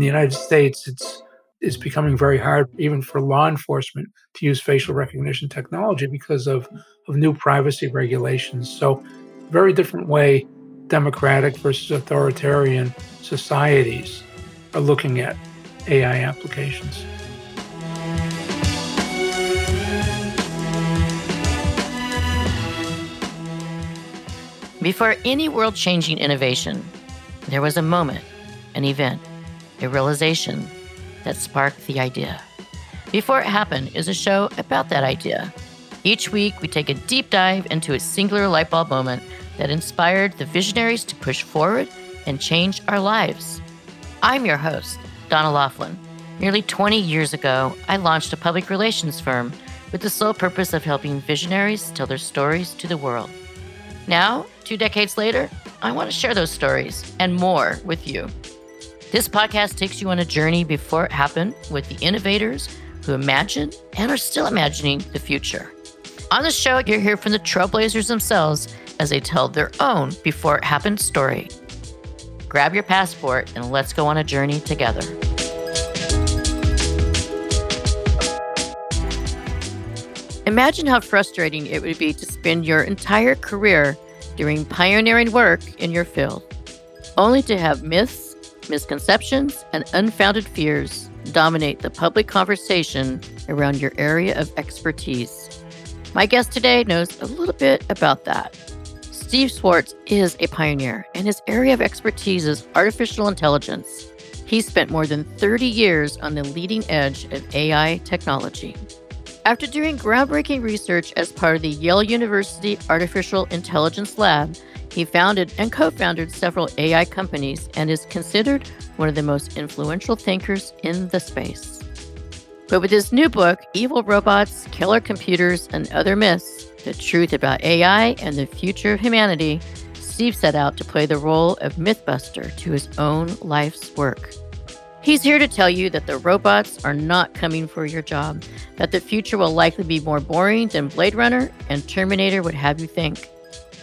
in the United States, it's it's becoming very hard even for law enforcement to use facial recognition technology because of, of new privacy regulations. So, very different way democratic versus authoritarian societies are looking at AI applications. Before any world changing innovation, there was a moment, an event, a realization that sparked the idea. Before It Happened is a show about that idea. Each week, we take a deep dive into a singular light bulb moment that inspired the visionaries to push forward and change our lives. I'm your host, Donna Loughlin. Nearly 20 years ago, I launched a public relations firm with the sole purpose of helping visionaries tell their stories to the world. Now, two decades later, I want to share those stories and more with you. This podcast takes you on a journey before it happened with the innovators who imagined and are still imagining the future. On the show, you'll hear from the trailblazers themselves as they tell their own before it happened story. Grab your passport and let's go on a journey together. Imagine how frustrating it would be to spend your entire career doing pioneering work in your field, only to have myths, misconceptions, and unfounded fears dominate the public conversation around your area of expertise. My guest today knows a little bit about that. Steve Shwartz is a pioneer, and his area of expertise is artificial intelligence. He spent more than 30 years on the leading edge of AI technology. After doing groundbreaking research as part of the Yale University Artificial Intelligence Lab, he founded and co founded several AI companies and is considered one of the most influential thinkers in the space. But with his new book, Evil Robots, Killer Computers, and Other Myths The Truth About AI and the Future of Humanity, Steve set out to play the role of Mythbuster to his own life's work. He's here to tell you that the robots are not coming for your job, that the future will likely be more boring than Blade Runner and Terminator would have you think,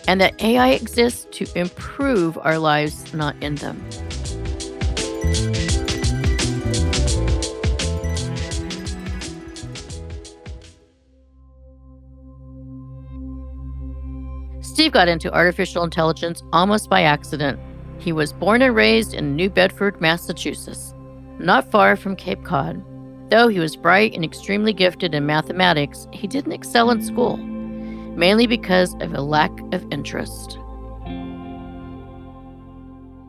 and that AI exists to improve our lives, not end them. Steve got into artificial intelligence almost by accident. He was born and raised in New Bedford, Massachusetts not far from Cape Cod. Though he was bright and extremely gifted in mathematics, he didn't excel in school, mainly because of a lack of interest.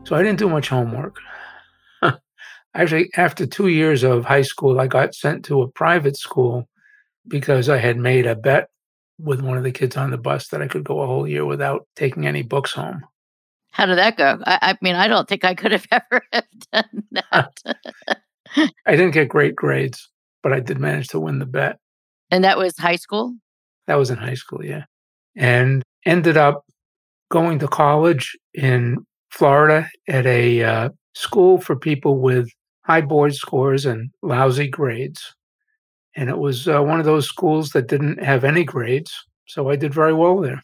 So I didn't do much homework. Actually, after two years of high school, I got sent to a private school because I had made a bet with one of the kids on the bus that I could go a whole year without taking any books home. How did that go? I, I mean, I don't think I could have ever have done that. I didn't get great grades, but I did manage to win the bet. And that was high school? That was in high school, yeah. And ended up going to college in Florida at a uh, school for people with high board scores and lousy grades. And it was uh, one of those schools that didn't have any grades. So I did very well there.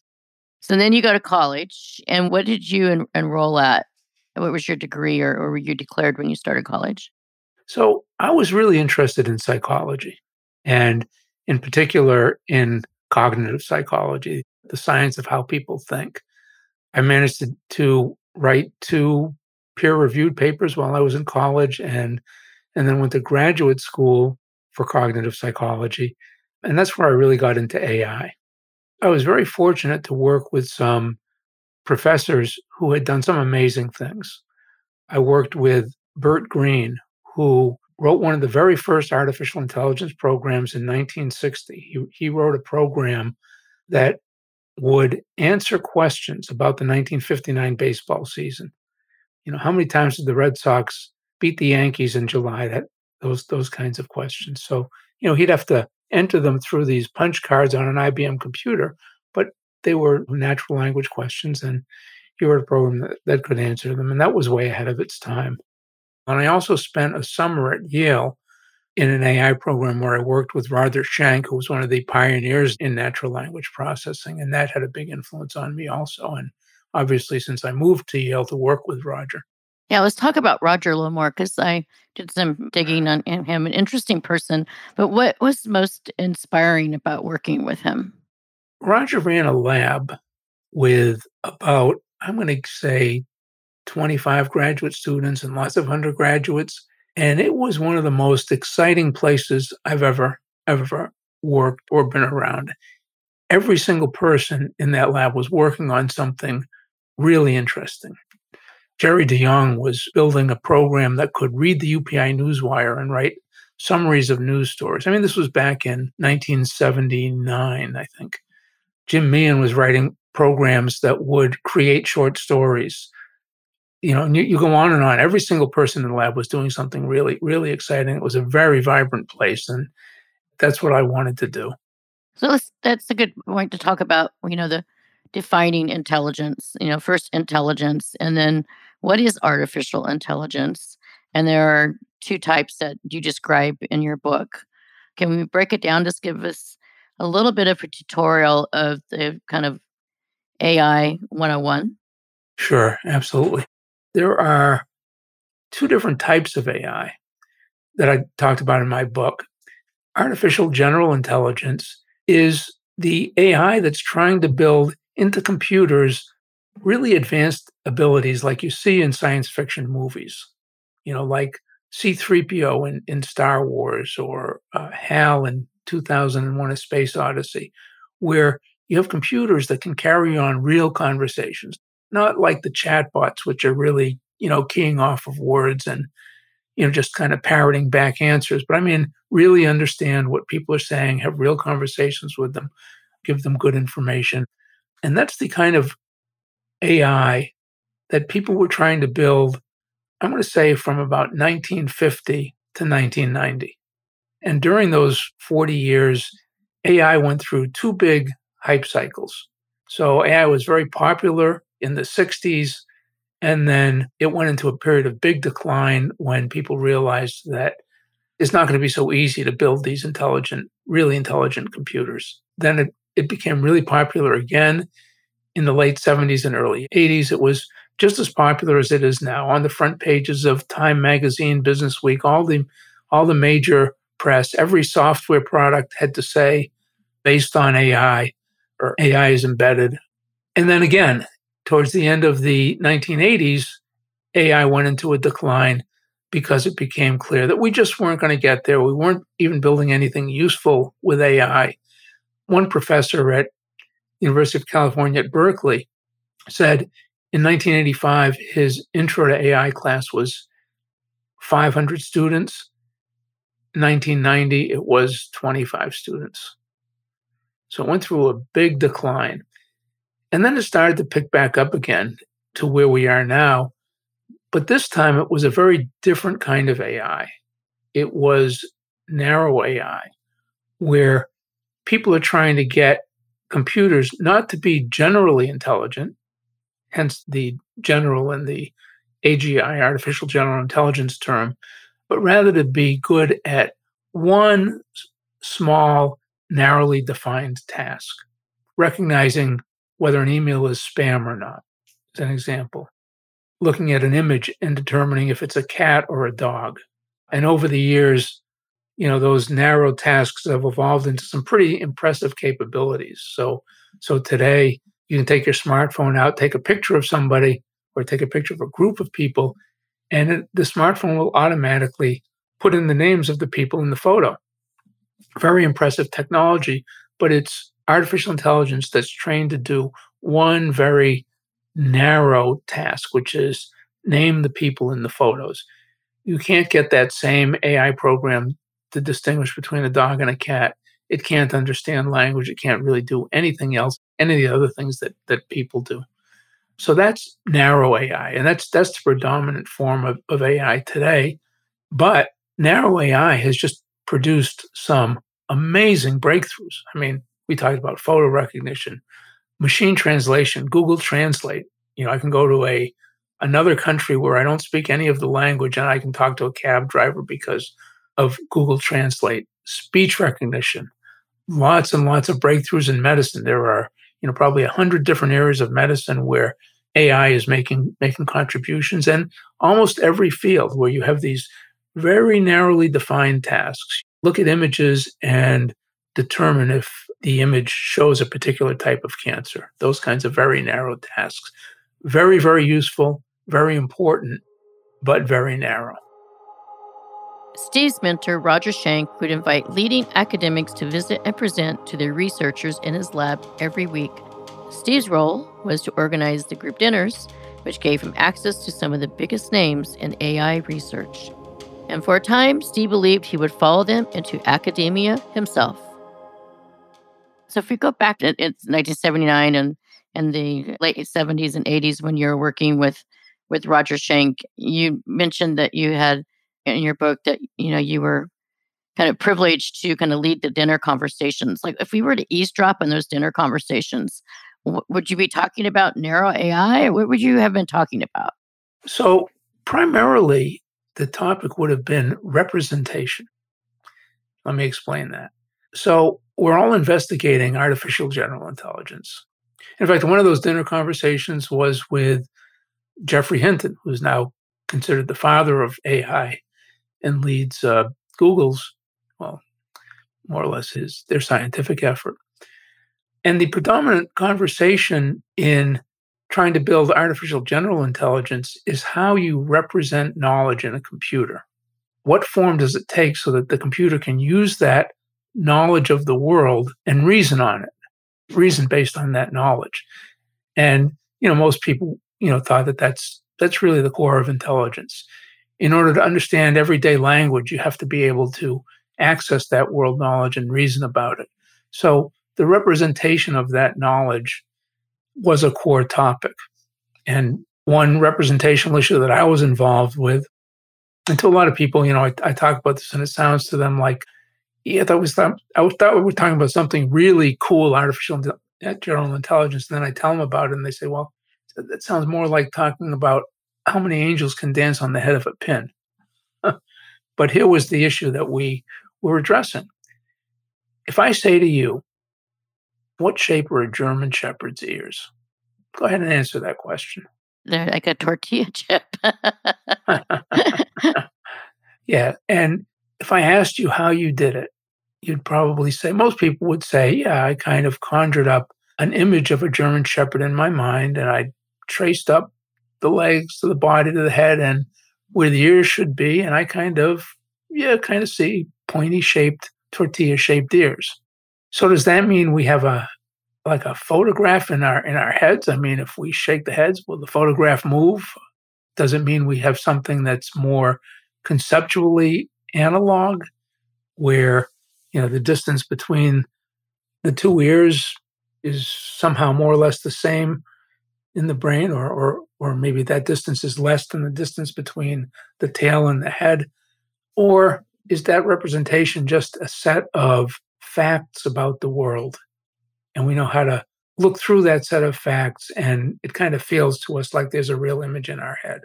So then you go to college, and what did you en- enroll at? What was your degree, or, or were you declared when you started college? So I was really interested in psychology, and in particular in cognitive psychology, the science of how people think. I managed to, to write two peer-reviewed papers while I was in college, and and then went to graduate school for cognitive psychology, and that's where I really got into AI. I was very fortunate to work with some professors who had done some amazing things. I worked with Bert Green, who wrote one of the very first artificial intelligence programs in 1960. He, he wrote a program that would answer questions about the 1959 baseball season. You know, how many times did the Red Sox beat the Yankees in July? That those those kinds of questions. So, you know, he'd have to enter them through these punch cards on an IBM computer, but they were natural language questions, and he wrote a program that, that could answer them, and that was way ahead of its time. And I also spent a summer at Yale in an AI program where I worked with Roger Schank, who was one of the pioneers in natural language processing, and that had a big influence on me also. And obviously, since I moved to Yale to work with Roger. Yeah, let's talk about Roger a little more because I did some digging on him, an interesting person. But what was most inspiring about working with him? Roger ran a lab with about, I'm going to say, 25 graduate students and lots of undergraduates. And it was one of the most exciting places I've ever, ever worked or been around. Every single person in that lab was working on something really interesting. Jerry DeJong was building a program that could read the UPI Newswire and write summaries of news stories. I mean, this was back in 1979, I think. Jim Meehan was writing programs that would create short stories. You know, you, you, go on and on. Every single person in the lab was doing something really, really exciting. It was a very vibrant place, and that's what I wanted to do. So that's a good point to talk about. You know, the defining intelligence. You know, first intelligence, and then what is artificial intelligence? And there are two types that you describe in your book. Can we break it down? Just give us a little bit of a tutorial of the kind of AI 101? Sure, absolutely. There are two different types of AI that I talked about in my book. Artificial general intelligence is the AI that's trying to build into computers really advanced abilities like you see in science fiction movies, you know, like C3PO in, in Star Wars or uh, HAL in 2001 A Space Odyssey, where you have computers that can carry on real conversations, not like the chatbots, which are really, you know, keying off of words and, you know, just kind of parroting back answers. But I mean, really understand what people are saying, have real conversations with them, give them good information. And that's the kind of AI that people were trying to build, I'm going to say from about 1950 to 1990. And during those 40 years, AI went through two big hype cycles. So AI was very popular in the 60s, and then it went into a period of big decline when people realized that it's not going to be so easy to build these intelligent, really intelligent computers. Then it, it became really popular again in the late 70s and early 80s. It was just as popular as it is now on the front pages of Time Magazine, Business Week, all the all the major press. Every software product had to say based on AI or AI is embedded. And then again, towards the end of the 1980s, AI went into a decline because it became clear that we just weren't going to get there. We weren't even building anything useful with AI. One professor at University of California at Berkeley, said in 1985 his intro to AI class was 500 students. 1990 it was 25 students. So it went through a big decline. And then it started to pick back up again to where we are now. But this time it was a very different kind of AI. It was narrow AI, where people are trying to get computers not to be generally intelligent, hence the general and the AGI, artificial general intelligence term, but rather to be good at one small, narrowly defined task, recognizing whether an email is spam or not, as an example, looking at an image and determining if it's a cat or a dog. And over the years, you know those narrow tasks have evolved into some pretty impressive capabilities. So so today you can take your smartphone out take a picture of somebody or take a picture of a group of people and it, the smartphone will automatically put in the names of the people in the photo. Very impressive technology but it's artificial intelligence that's trained to do one very narrow task which is name the people in the photos you can't get that same ai program to distinguish between a dog and a cat. It can't understand language. It can't really do anything else, any of the other things that, that people do. So that's narrow AI, and that's that's the predominant form of, of AI today. But narrow AI has just produced some amazing breakthroughs. I mean, we talked about photo recognition, machine translation, Google Translate. You know, I can go to a another country where I don't speak any of the language and I can talk to a cab driver because of Google Translate, speech recognition, lots and lots of breakthroughs in medicine. There are, you know, probably a hundred different areas of medicine where AI is making making contributions and almost every field where you have these very narrowly defined tasks. Look at images and determine if the image shows a particular type of cancer. Those kinds of very narrow tasks. Very, very useful, very important, but very narrow. Steve's mentor, Roger Schank, would invite leading academics to visit and present to their researchers in his lab every week. Steve's role was to organize the group dinners, which gave him access to some of the biggest names in AI research. And for a time, Steve believed he would follow them into academia himself. So if we go back to 1979 and, and the late 70s and 80s when you were working with, with Roger Schank, you mentioned that you had in your book that, you know, you were kind of privileged to kind of lead the dinner conversations. Like if we were to eavesdrop on those dinner conversations, w- would you be talking about narrow AI? What would you have been talking about? So primarily the topic would have been representation. Let me explain that. So, we're all investigating artificial general intelligence. In fact, one of those dinner conversations was with Geoffrey Hinton, who's now considered the father of AI and leads uh, Google's, well, more or less his their scientific effort. And the predominant conversation in trying to build artificial general intelligence is how you represent knowledge in a computer. What form does it take so that the computer can use that knowledge of the world and reason on it, reason based on that knowledge? And you know, most people you know thought that that's that's really the core of intelligence. In order to understand everyday language, you have to be able to access that world knowledge and reason about it. So the representation of that knowledge was a core topic. And one representational issue that I was involved with, and to a lot of people, you know, I, I talk about this and it sounds to them like, yeah, that was I thought we were talking about something really cool, artificial uh, general intelligence. And then I tell them about it and they say, well, that sounds more like talking about how many angels can dance on the head of a pin. but here was the issue that we were addressing. If I say to you, what shape are a German Shepherd's ears? Go ahead and answer that question. They're like a tortilla chip. yeah. And if I asked you how you did it, you'd probably say, most people would say, yeah, I kind of conjured up an image of a German Shepherd in my mind and I traced up the legs to the body to the head and where the ears should be. And I kind of, yeah, kind of see pointy shaped, tortilla shaped ears. So does that mean we have a like a photograph in our in our heads? I mean, if we shake the heads, will the photograph move? Does it mean we have something that's more conceptually analog, where you know the distance between the two ears is somehow more or less the same in the brain, or or or maybe that distance is less than the distance between the tail and the head, or is that representation just a set of facts about the world. And we know how to look through that set of facts, and it kind of feels to us like there's a real image in our head.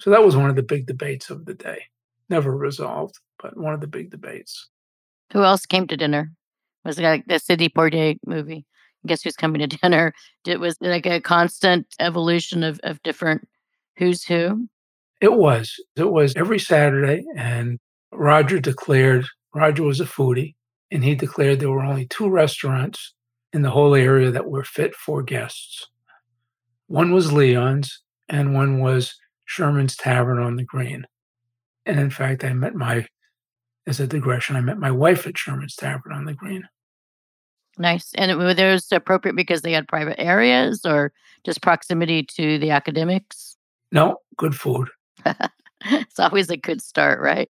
So that was one of the big debates of the day. Never resolved, but one of the big debates. Who else came to dinner? Was it like the Sidney Poitier movie? I Guess who's coming to dinner? It was like a constant evolution of, of different who's who. It was. It was every Saturday, and Roger declared Roger was a foodie and he declared there were only two restaurants in the whole area that were fit for guests. One was Leon's, and one was Sherman's Tavern on the Green. And in fact, I met my, as a digression, I met my wife at Sherman's Tavern on the Green. Nice. And were those appropriate because they had private areas or just proximity to the academics? No, good food. it's always a good start, right?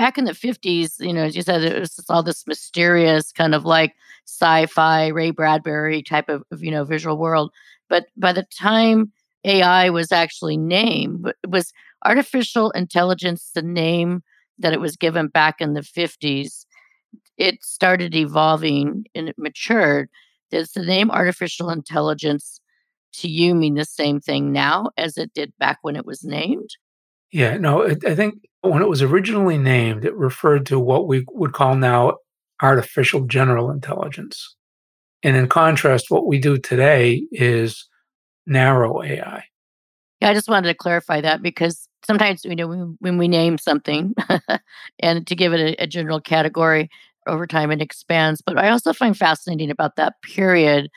back in the 50s, you know, as you said, it was all this mysterious kind of like sci-fi Ray Bradbury type of, of, you know visual world. But by the time AI was actually named, was artificial intelligence the name that it was given back in the 50s? It started evolving and it matured. Does the name artificial intelligence to you mean the same thing now as it did back when it was named? Yeah, no, I think when it was originally named, it referred to what we would call now artificial general intelligence. And in contrast, what we do today is narrow AI. Yeah, I just wanted to clarify that because sometimes you know when, we name something and to give it a, a general category over time it expands. But I also find fascinating about that period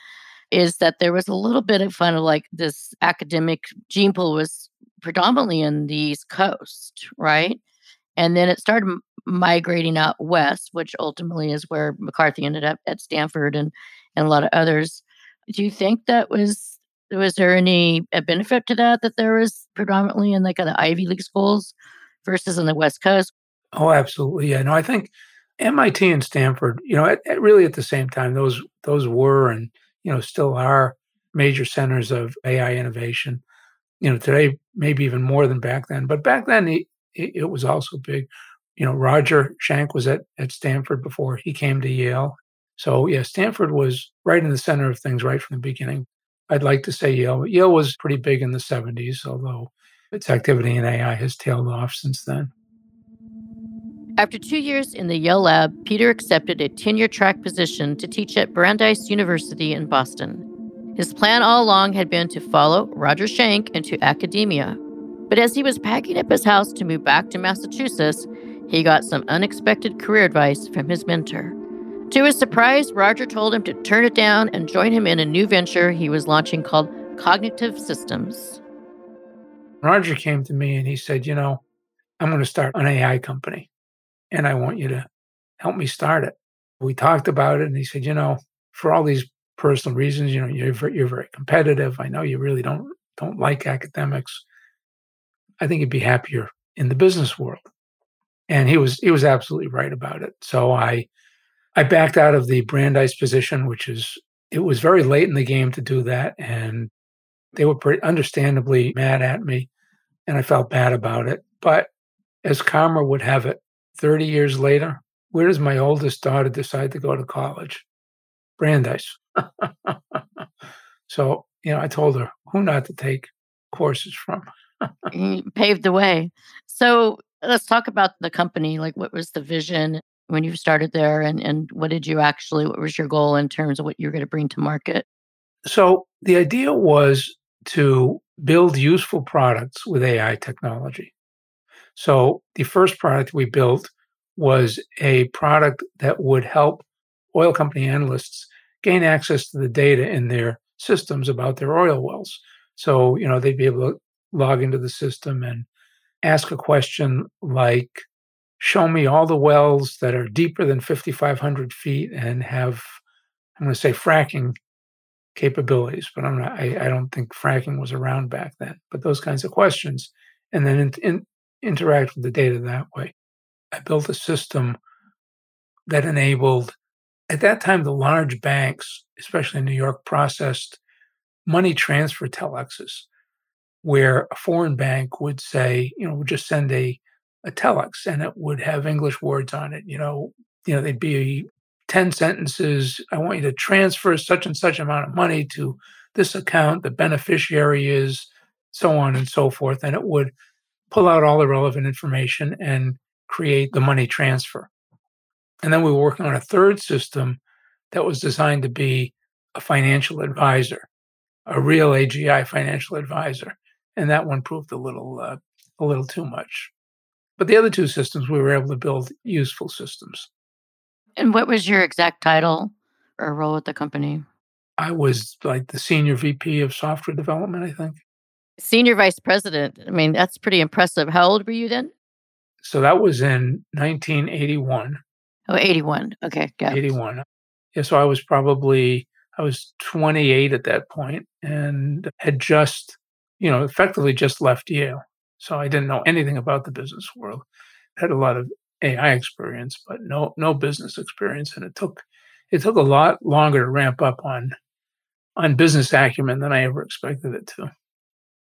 is that there was a little bit of fun of like this academic gene pool was predominantly in the East Coast, right? And then it started migrating out west, which ultimately is where McCarthy ended up at Stanford and and a lot of others. Do you think that was was there any benefit to that that there was predominantly in like the Ivy League schools versus in the West Coast? Oh, absolutely. Yeah. No, I think MIT and Stanford, you know, at, at really at the same time, those those were and you know still are major centers of AI innovation. You know, today maybe even more than back then, but back then it, it was also big. You know, Roger Schank was at at Stanford before he came to Yale. So yeah, Stanford was right in the center of things right from the beginning. I'd like to say Yale, Yale was pretty big in the 70s, although its activity in AI has tailed off since then. After two years in the Yale lab, Peter accepted a tenure track position to teach at Brandeis University in Boston. His plan all along had been to follow Roger Schank into academia. But as he was packing up his house to move back to Massachusetts, he got some unexpected career advice from his mentor. To his surprise, Roger told him to turn it down and join him in a new venture he was launching called Cognitive Systems. Roger came to me and he said, You know, I'm going to start an AI company and I want you to help me start it. We talked about it, and he said, you know, for all these personal reasons, you know, you're very, you're very competitive. I know you really don't don't like academics. I think you'd be happier in the business world. And he was he was absolutely right about it. So I I backed out of the Brandeis position, which is it was very late in the game to do that, and they were pretty understandably mad at me, and I felt bad about it. But as karma would have it, 30 years later, where does my oldest daughter decide to go to college? Brandeis. so, you know, I told her who not to take courses from. paved the way. So let's talk about the company. Like, what was the vision when you started there, and, and what did you actually, what was your goal in terms of what you're going to bring to market? So, the idea was to build useful products with AI technology. So the first product we built was a product that would help oil company analysts gain access to the data in their systems about their oil wells. So, you know, they'd be able to log into the system and ask a question like, show me all the wells that are deeper than 5,500 feet and have, I'm going to say fracking capabilities, but I'm not, I, I don't think fracking was around back then, but those kinds of questions. And then in, in, interact with the data that way. I built a system that enabled, at that time, the large banks, especially in New York, processed money transfer telexes, where a foreign bank would say, you know, would just send a, telex and it would have English words on it. You know, you know, they'd be 10 sentences. I want you to transfer such and such amount of money to this account. The beneficiary is so on and so forth. And it would pull out all the relevant information and create the money transfer. And then we were working on a third system that was designed to be a financial advisor, a real AGI financial advisor. And that one proved a little uh, a little too much. But the other two systems, we were able to build useful systems. And what was your exact title or role at the company? I was like the senior VP of software development, I think. Senior vice president. I mean, that's pretty impressive. How old were you then? So that was in 1981. Oh, 81. Okay, got 81. Yeah, so I was probably I was 28 at that point and had just, you know, effectively just left Yale. So I didn't know anything about the business world. Had a lot of AI experience, but no no business experience, and it took it took a lot longer to ramp up on on business acumen than I ever expected it to.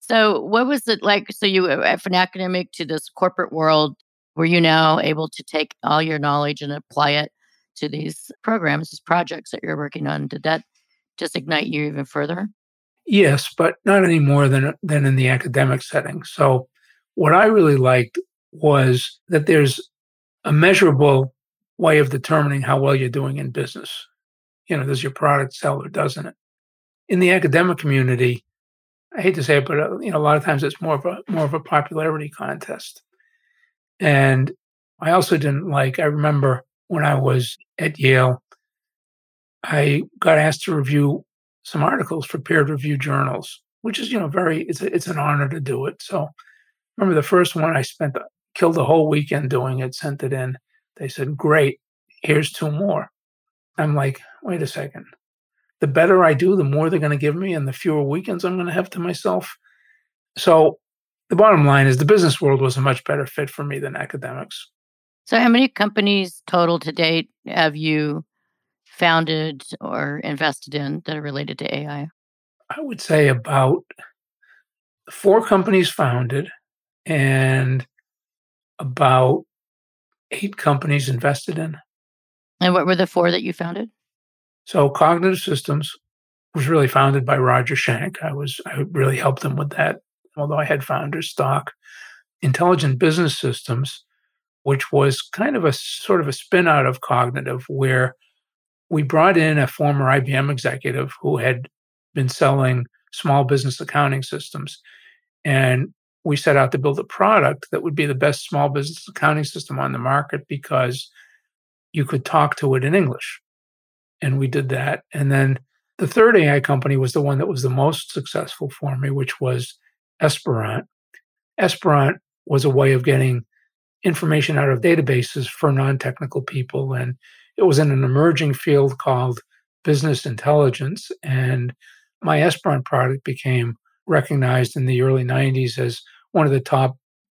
So, what was it like? So, you went from academic to this corporate world. Were you now able to take all your knowledge and apply it to these programs, these projects that you're working on? Did that just ignite you even further? Yes, but not any more than than in the academic setting. So, what I really liked was that there's a measurable way of determining how well you're doing in business. You know, does your product sell or doesn't it? In the academic community, I hate to say it, but uh, you know, a lot of times it's more of a more of a popularity contest. And I also didn't like. I remember when I was at Yale, I got asked to review some articles for peer review journals, which is you know very it's a, it's an honor to do it. So remember the first one I spent killed the whole weekend doing it, sent it in. They said, "Great, here's two more." I'm like, wait a second. The better I do, the more they're going to give me, and the fewer weekends I'm going to have to myself. So the bottom line is the business world was a much better fit for me than academics. So, how many companies total to date have you founded or invested in that are related to AI? I would say about four companies founded and about eight companies invested in. And what were the four that you founded? So Cognitive Systems was really founded by Roger Schank. I was I really helped them with that, although I had founder stock. Intelligent Business Systems, which was kind of a sort of a spin out of Cognitive, where we brought in a former IBM executive who had been selling small business accounting systems. And we set out to build a product that would be the best small business accounting system on the market because you could talk to it in English. And we did that. And then the third AI company was the one that was the most successful for me, which was Esperant. Esperant was a way of getting information out of databases for non technical people. And it was in an emerging field called business intelligence. And my Esperant product became recognized in the early 90s as one of the top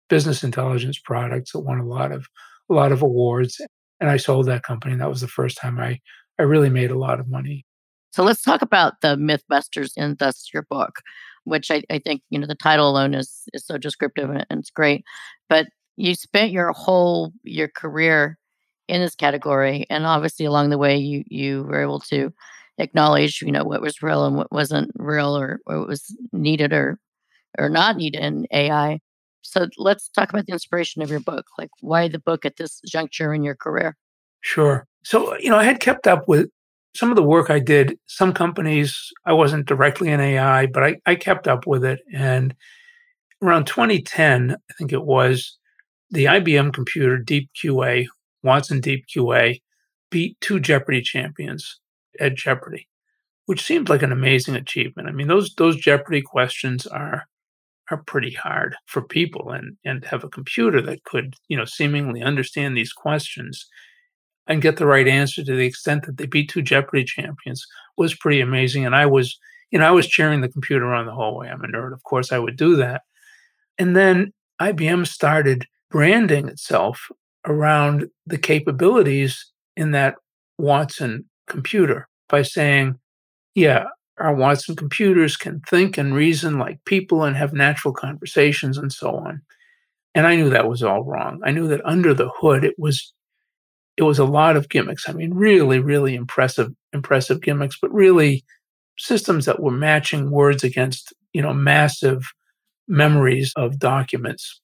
business intelligence products that won a lot of a lot of awards and I sold that company. And that was the first time I, I really made a lot of money. So let's talk about the Mythbusters and thus your book, which I, I think, you know, the title alone is is so descriptive and, and it's great. But you spent your whole your career in this category. And obviously along the way you you were able to acknowledge, you know, what was real and what wasn't real or, or what was needed or or not needed in AI. So let's talk about the inspiration of your book. Like, why the book at this juncture in your career? Sure. So, you know, I had kept up with some of the work I did. Some companies, I wasn't directly in AI, but I, I kept up with it. And around 2010, I think it was, the IBM computer Deep QA, Watson Deep QA, beat two Jeopardy champions at Jeopardy, which seemed like an amazing achievement. I mean, those those Jeopardy questions are are pretty hard for people and and have a computer that could you know seemingly understand these questions and get the right answer to the extent that they beat two jeopardy champions was pretty amazing. And i was you know i was cheering the computer on the whole way. I'm a nerd. Of course i would do that. And then ibm started branding itself around the capabilities in that watson computer by saying yeah our Watson computers can think and reason like people and have natural conversations and so on. And I knew that was all wrong. I knew that under the hood it was it was a lot of gimmicks. I mean, really, really impressive, impressive gimmicks, but really systems that were matching words against, you know, massive memories of documents,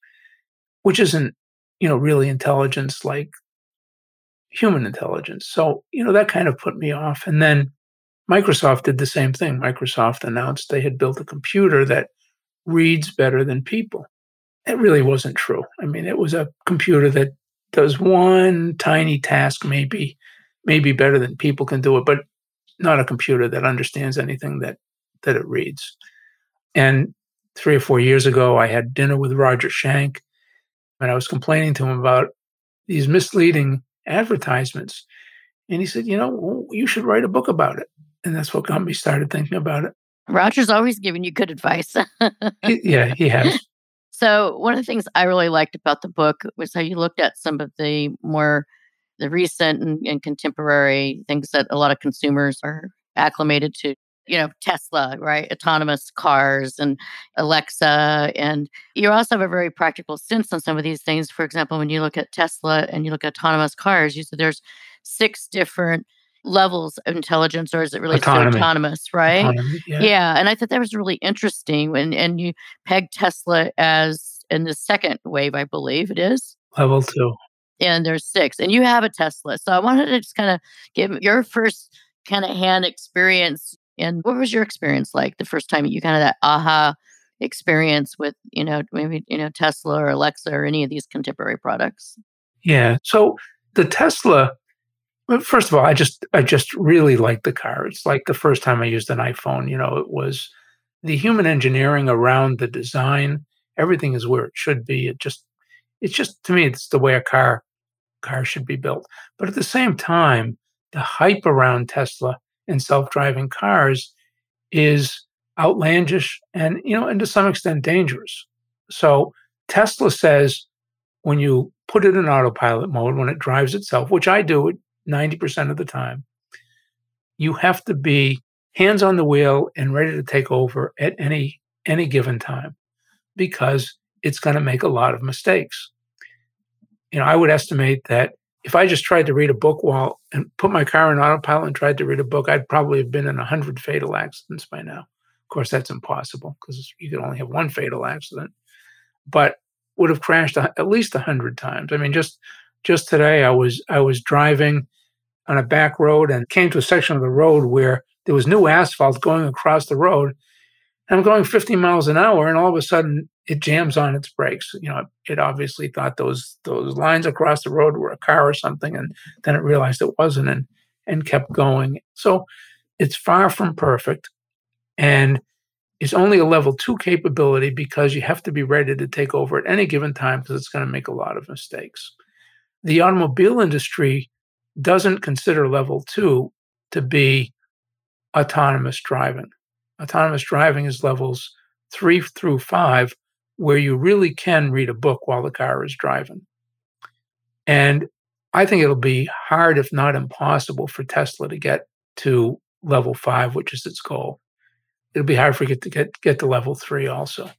which isn't, you know, really intelligence like human intelligence. So, you know, that kind of put me off. And then Microsoft did the same thing. Microsoft announced they had built a computer that reads better than people. It really wasn't true. I mean, it was a computer that does one tiny task, maybe, maybe better than people can do it, but not a computer that understands anything that that it reads. And three or four years ago, I had dinner with Roger Schank, and I was complaining to him about these misleading advertisements. And he said, "You know, you should write a book about it." and that's what got me started thinking about it. Roger's always giving you good advice. he, yeah, he has. So one of the things I really liked about the book was how you looked at some of the more the recent and, and contemporary things that a lot of consumers are acclimated to you know, Tesla, right? Autonomous cars and Alexa. And you also have a very practical sense on some of these things. For example, when you look at Tesla and you look at autonomous cars, you said there's six different levels of intelligence or is it really autonomous, right? Autonomy, yeah. yeah. And I thought that was really interesting when and you peg Tesla as in the second wave, I believe it is. Level two. And there's six. And you have a Tesla. So I wanted to just kind of give your first kind of hand experience And what was your experience like the first time you kind of that aha experience with, you know, maybe, you know, Tesla or Alexa or any of these contemporary products? Yeah. So the Tesla, first of all, I just I just really like the car. It's like the first time I used an iPhone. You know, it was the human engineering around the design. Everything is where it should be. It just it's just to me, it's the way a car car should be built. But at the same time, the hype around Tesla and self-driving cars is outlandish and you know and to some extent dangerous. So tesla says when you put it in autopilot mode when it drives itself which i do it 90% of the time you have to be hands on the wheel and ready to take over at any any given time because it's going to make a lot of mistakes. You know i would estimate that if i just tried to read a book while and put my car in autopilot and tried to read a book i'd probably have been in a 100 fatal accidents by now of course, that's impossible because you can only have one fatal accident, but would have crashed at least a hundred times. I mean, just just today, I was I was driving on a back road and came to a section of the road where there was new asphalt going across the road. I'm going 50 miles an hour, and all of a sudden it jams on its brakes. You know, it obviously thought those those lines across the road were a car or something, and then it realized it wasn't, and and kept going. So it's far from perfect. And it's only a level two capability because you have to be ready to take over at any given time because it's going to make a lot of mistakes. The automobile industry doesn't consider level two to be autonomous driving. Autonomous driving is levels three through five, where you really can read a book while the car is driving. And I think it'll be hard, if not impossible, for Tesla to get to level five, which is its goal it'll be hard for it to get get to level three also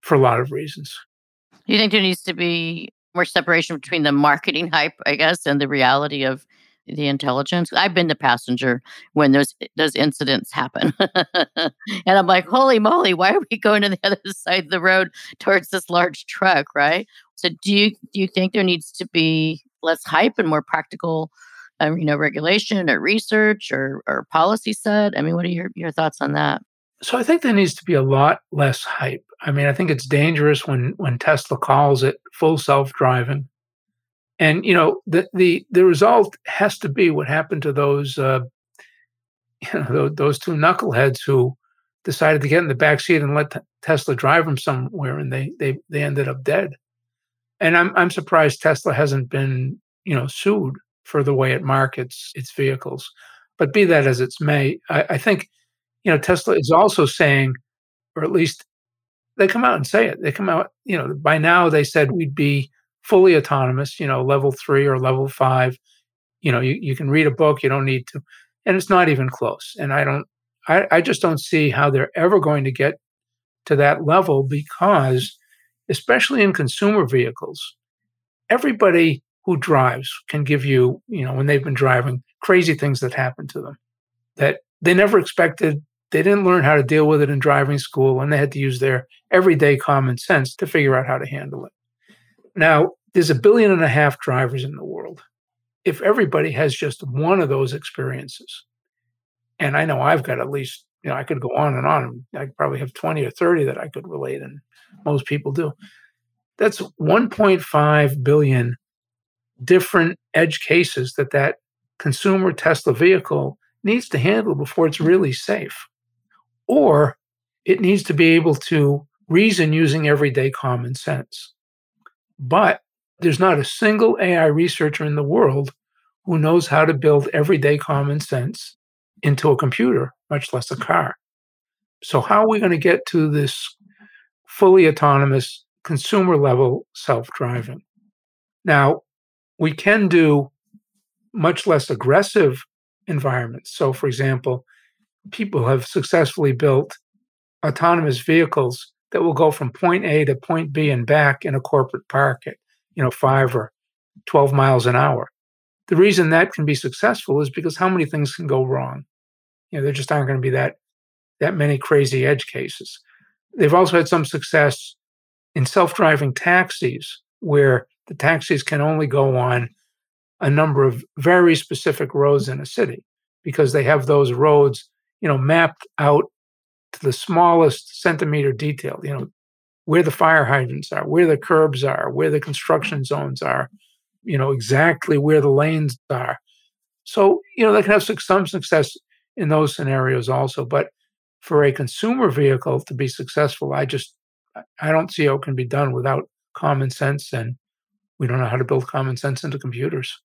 for a lot of reasons. You think there needs to be more separation between the marketing hype, I guess, and the reality of the intelligence? I've been the passenger when those those incidents happen, and I'm like, "Holy moly! Why are we going to the other side of the road towards this large truck?" Right. So, do you do you think there needs to be less hype and more practical um, you know, regulation or research or, or policy set? I mean, what are your, your thoughts on that? So I think there needs to be a lot less hype. I mean, I think it's dangerous when when Tesla calls it full self-driving. And you know, the the the result has to be what happened to those uh, you know those two knuckleheads who decided to get in the back seat and let Tesla drive them somewhere, and they they they ended up dead. And I'm I'm surprised Tesla hasn't been you know sued for the way it markets its vehicles. But be that as it may, I, I think you know, Tesla is also saying, or at least they come out and say it. They come out, you know, by now they said we'd be fully autonomous, you know, level three or level five. You know, you, you can read a book, you don't need to. And it's not even close. And I don't, I, I just don't see how they're ever going to get to that level because, especially in consumer vehicles, everybody who drives can give you, you know, when they've been driving, crazy things that happen to them that they never expected they didn't learn how to deal with it in driving school, and they had to use their everyday common sense to figure out how to handle it. Now, there's a billion and a half drivers in the world. If everybody has just one of those experiences, and I know I've got at least, you know, I could go on and on. I probably have 20 or 30 that I could relate, and most people do. That's 1.5 billion different edge cases that that consumer Tesla vehicle needs to handle before it's really safe or it needs to be able to reason using everyday common sense. But there's not a single AI researcher in the world who knows how to build everyday common sense into a computer, much less a car. So, how are we going to get to this fully autonomous consumer level self driving? Now, we can do much less aggressive environments. So, for example, people have successfully built autonomous vehicles that will go from point A to point B and back in a corporate park at, you know, five or 12 miles an hour. The reason that can be successful is because how many things can go wrong? You know, there just aren't going to be that that many crazy edge cases. They've also had some success in self-driving taxis where the taxis can only go on a number of very specific roads in a city because they have those roads you know, mapped out to the smallest centimeter detail, you know, where the fire hydrants are, where the curbs are, where the construction zones are, you know, exactly where the lanes are. So, you know, they can have some success in those scenarios also. But for a consumer vehicle to be successful, I just I don't see how it can be done without common sense and we don't know how to build common sense into computers.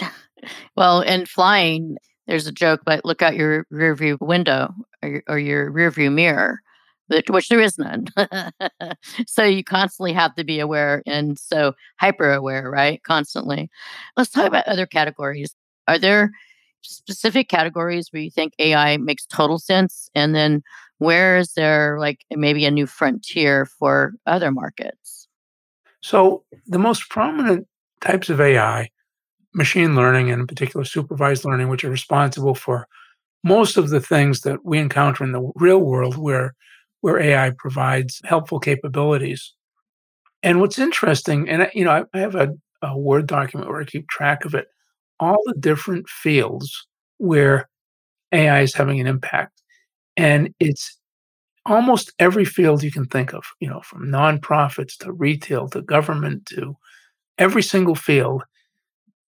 well, in flying, there's a joke, but look out your rear view window or your, or your rear view mirror, which there is none. so you constantly have to be aware and so hyper aware, right? Constantly. Let's talk about other categories. Are there specific categories where you think AI makes total sense? And then where is there like maybe a new frontier for other markets? So the most prominent types of AI, machine learning and in particular supervised learning, which are responsible for most of the things that we encounter in the real world where where AI provides helpful capabilities. And what's interesting, and you know, I, have a, a Word document where I keep track of it, all the different fields where AI is having an impact. And it's almost every field you can think of, you know, from nonprofits to retail to government to every single field.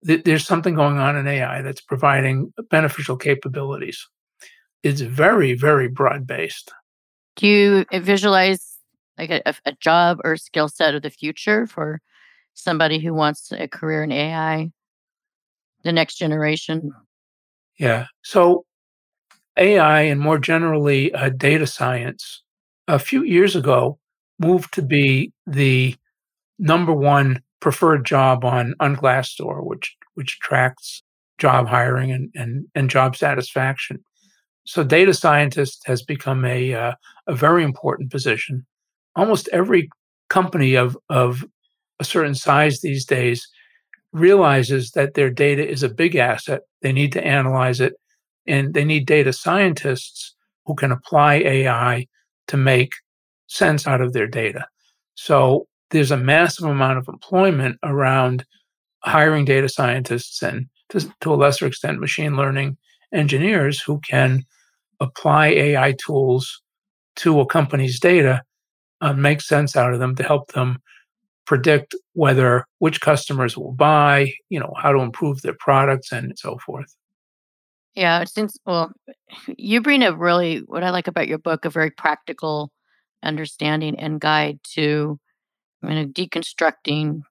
Th- there's something going on in AI that's providing beneficial capabilities. It's very, very broad based. Do you visualize like a, a job or skill set of the future for somebody who wants a career in AI, the next generation? Yeah. So AI and more generally uh, data science a few years ago moved to be the number one preferred job on on Glassdoor, which which tracks job hiring and and, and job satisfaction. So data scientist has become a uh, a very important position. Almost every company of of a certain size these days realizes that their data is a big asset. They need to analyze it and they need data scientists who can apply AI to make sense out of their data. So there's a massive amount of employment around hiring data scientists and to, to a lesser extent machine learning engineers who can apply AI tools to a company's data, uh, make sense out of them to help them predict whether which customers will buy, you know, how to improve their products and so forth. Yeah, since well, you bring a really what I like about your book a very practical understanding and guide to you know deconstructing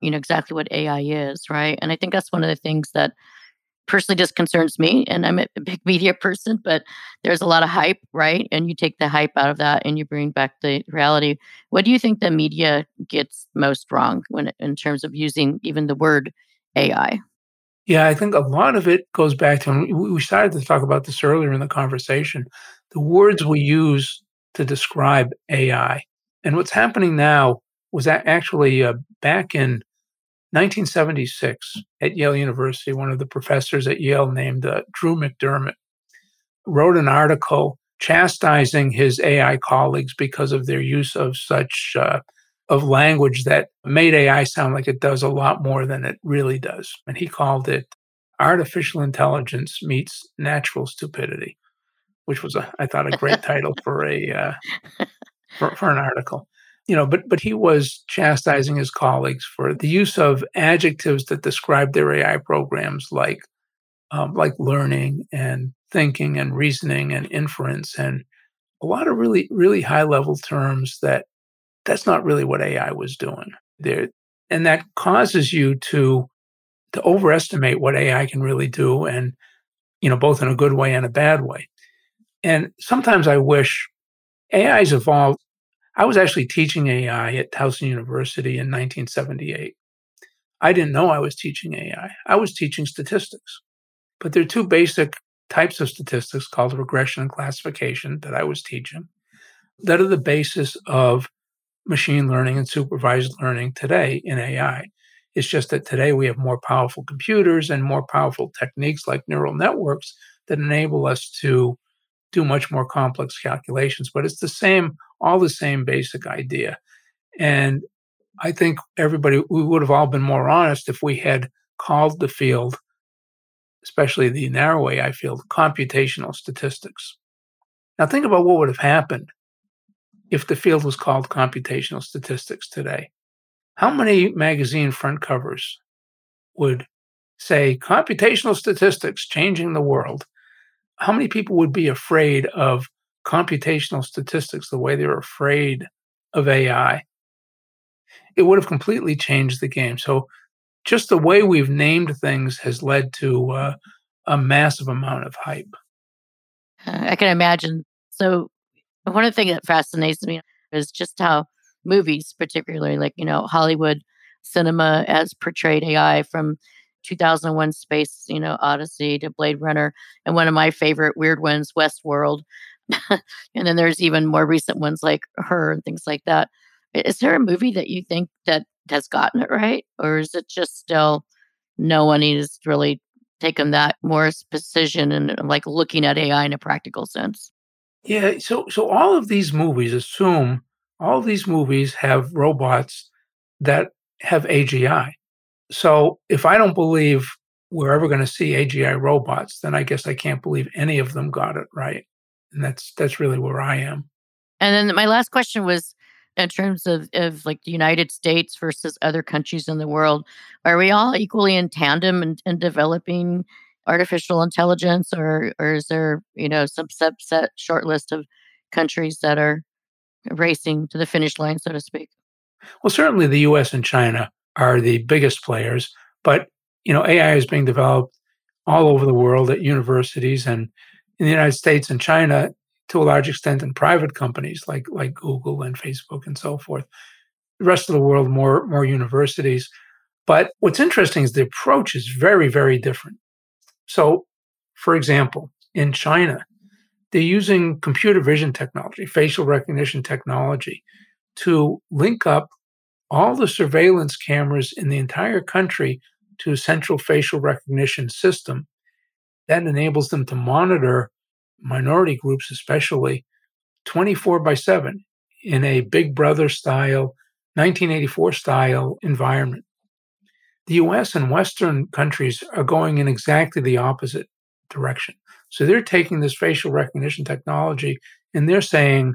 you know exactly what AI is, right? And I think that's one of the things that personally just concerns me and I'm a big media person, but there's a lot of hype, right? And you take the hype out of that and you bring back the reality. What do you think the media gets most wrong when in terms of using even the word AI? Yeah, I think a lot of it goes back to, we started to talk about this earlier in the conversation, the words we use to describe AI. And what's happening now was that actually uh, back in 1976 at Yale University, one of the professors at Yale named uh, Drew McDermott wrote an article chastising his AI colleagues because of their use of such uh, of language that made AI sound like it does a lot more than it really does. And he called it artificial intelligence meets natural stupidity, which was a, I thought a great title for a uh, for, for an article. You know, but but he was chastising his colleagues for the use of adjectives that describe their AI programs, like um, like learning and thinking and reasoning and inference and a lot of really really high level terms that that's not really what AI was doing there. And that causes you to to overestimate what AI can really do and you know both in a good way and a bad way. And sometimes I wish AI's evolved. I was actually teaching AI at Towson University in 1978. I didn't know I was teaching AI. I was teaching statistics. But there are two basic types of statistics called regression and classification that I was teaching that are the basis of machine learning and supervised learning today in AI. It's just that today we have more powerful computers and more powerful techniques like neural networks that enable us to do much more complex calculations. But it's the same, all the same basic idea. And I think everybody, we would have all been more honest if we had called the field especially the narrow AI field, computational statistics. Now, think about what would have happened if the field was called computational statistics today. How many magazine front covers would say computational statistics changing the world? How many people would be afraid of computational statistics the way they're afraid of AI? It would have completely changed the game. So, just the way we've named things has led to uh, a massive amount of hype. I can imagine. So, one of the things that fascinates me is just how movies, particularly like, you know, Hollywood cinema has portrayed AI from 2001 Space, you know, Odyssey to Blade Runner. And one of my favorite weird ones, Westworld. and then there's even more recent ones like Her and things like that. Is there a movie that you think that has gotten it right? Or is it just still no one is really taken that more precision and uh, like looking at AI in a practical sense? Yeah, so so all of these movies assume all these movies have robots that have AGI. So if I don't believe we're ever going to see AGI robots, then I guess I can't believe any of them got it right. And that's that's really where I am. And then my last question was in terms of, of like the United States versus other countries in the world, are we all equally in tandem in, in developing artificial intelligence or or is there, you know, some subset short list of countries that are racing to the finish line, so to speak? Well, certainly the US and China are the biggest players, but you know, AI is being developed all over the world at universities and in the United States and China to a large extent in private companies like like Google and Facebook and so forth. The rest of the world more more universities. But what's interesting is the approach is very, very different. So, for example, in China, they're using computer vision technology, facial recognition technology to link up all the surveillance cameras in the entire country to a central facial recognition system that enables them to monitor minority groups, especially 24 by 7 in a big brother style, 1984 style environment. The US and Western countries are going in exactly the opposite direction. So they're taking this facial recognition technology and they're saying,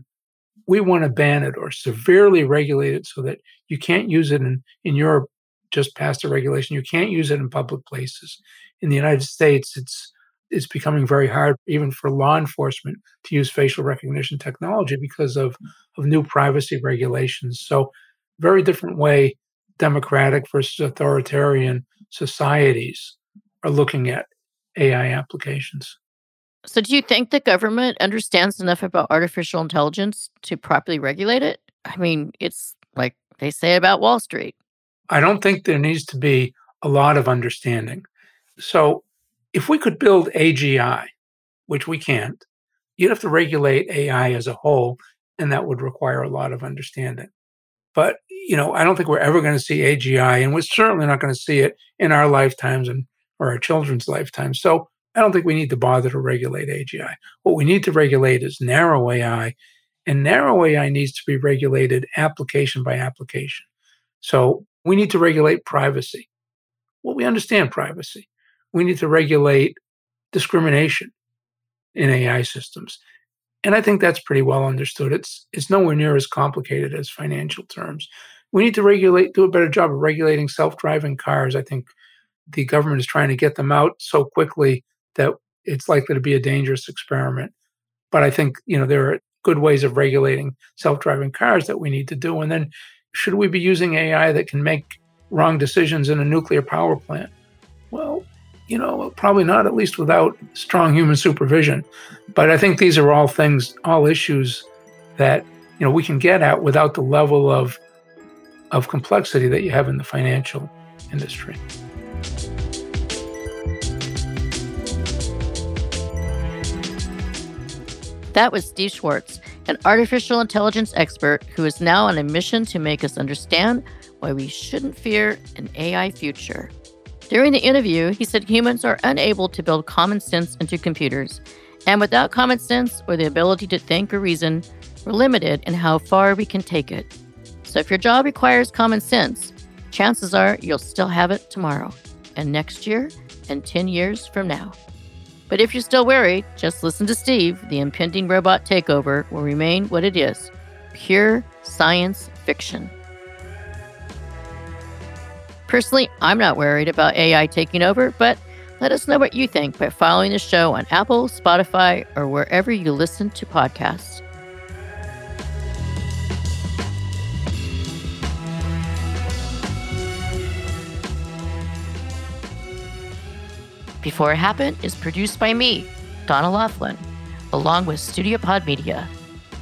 we want to ban it or severely regulate it so that you can't use it in, in Europe, just passed a regulation. You can't use it in public places. In the United States, it's it's becoming very hard even for law enforcement to use facial recognition technology because of, of new privacy regulations. So very different way democratic versus authoritarian societies are looking at AI applications. So, do you think the government understands enough about artificial intelligence to properly regulate it? I mean, it's like they say about Wall Street. I don't think there needs to be a lot of understanding. So, if we could build AGI, which we can't, you'd have to regulate AI as a whole, and that would require a lot of understanding. But, you know, I don't think we're ever going to see AGI, and we're certainly not going to see it in our lifetimes and or our children's lifetimes. So I don't think we need to bother to regulate AGI. What we need to regulate is narrow AI, and narrow AI needs to be regulated application by application. So we need to regulate privacy. Well, we understand privacy. We need to regulate discrimination in AI systems. And I think that's pretty well understood. It's it's nowhere near as complicated as financial terms. We need to regulate, do a better job of regulating self-driving cars. I think the government is trying to get them out so quickly that it's likely to be a dangerous experiment. But I think, you know, there are good ways of regulating self-driving cars that we need to do. And then should we be using AI that can make wrong decisions in a nuclear power plant? Well, you know, probably not, at least without strong human supervision. But I think these are all things, all issues that, you know, we can get at without the level of of complexity that you have in the financial industry. That was Steve Shwartz, an artificial intelligence expert who is now on a mission to make us understand why we shouldn't fear an AI future. During the interview, he said humans are unable to build common sense into computers, and without common sense or the ability to think or reason, we're limited in how far we can take it. So if your job requires common sense, chances are you'll still have it tomorrow. And next year, and 10 years from now. But if you're still worried, just listen to Steve. The impending robot takeover will remain what it is pure science fiction. Personally, I'm not worried about AI taking over, but let us know what you think by following the show on Apple, Spotify, or wherever you listen to podcasts. Before It Happened is produced by me, Donna Loughlin, along with Studio Pod Media.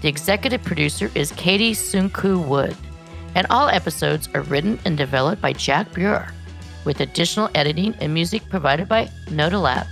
The executive producer is Katie Sunku Wood, and all episodes are written and developed by Jack Buer, with additional editing and music provided by Noda Lab.